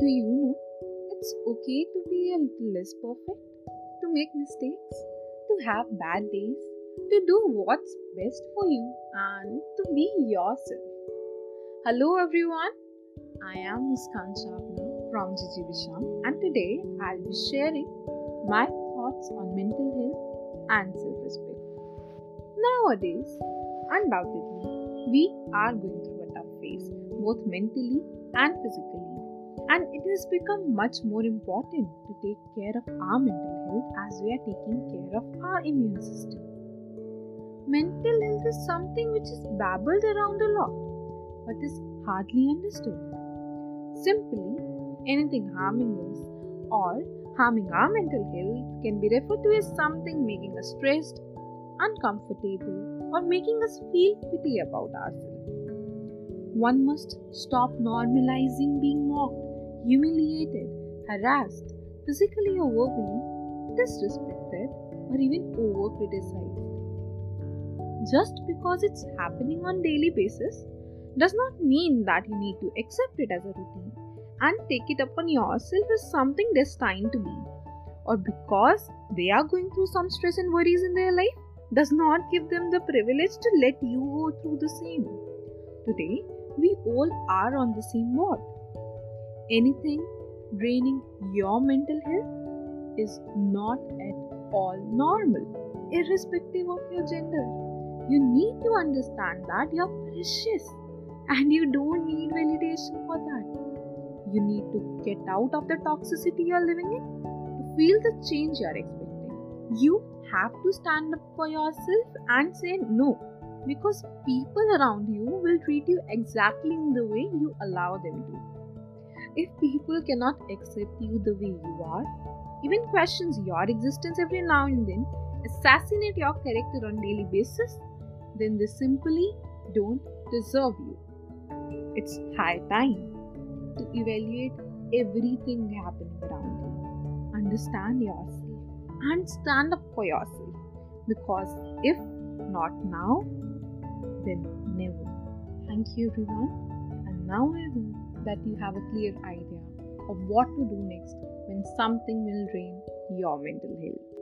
Do you know it's okay to be a little less perfect, to make mistakes, to have bad days, to do what's best for you, and to be yourself. Hello, everyone. I am Muskan Shabna from Gigi Visham, and today I'll be sharing my thoughts on mental health and self respect. Nowadays, undoubtedly, we are going through a tough phase, both mentally and physically and it has become much more important to take care of our mental health as we are taking care of our immune system. Mental health is something which is babbled around a lot but is hardly understood. Simply, anything harming us or harming our mental health can be referred to as something making us stressed, uncomfortable, or making us feel pity about ourselves. One must stop normalizing being mocked humiliated, harassed, physically or verbally, disrespected, or even over criticized. Just because it's happening on daily basis does not mean that you need to accept it as a routine and take it upon yourself as something destined to be. Or because they are going through some stress and worries in their life does not give them the privilege to let you go through the same. Today, we all are on the same boat anything draining your mental health is not at all normal, irrespective of your gender. You need to understand that you're precious and you don't need validation for that. You need to get out of the toxicity you're living in to feel the change you're expecting. You have to stand up for yourself and say no because people around you will treat you exactly in the way you allow them to. If people cannot accept you the way you are, even questions your existence every now and then, assassinate your character on daily basis, then they simply don't deserve you. It's high time to evaluate everything happening around you. Understand yourself and stand up for yourself. Because if not now, then never. Thank you everyone. And now I hope that you have a clear idea of what to do next when something will drain your mental health.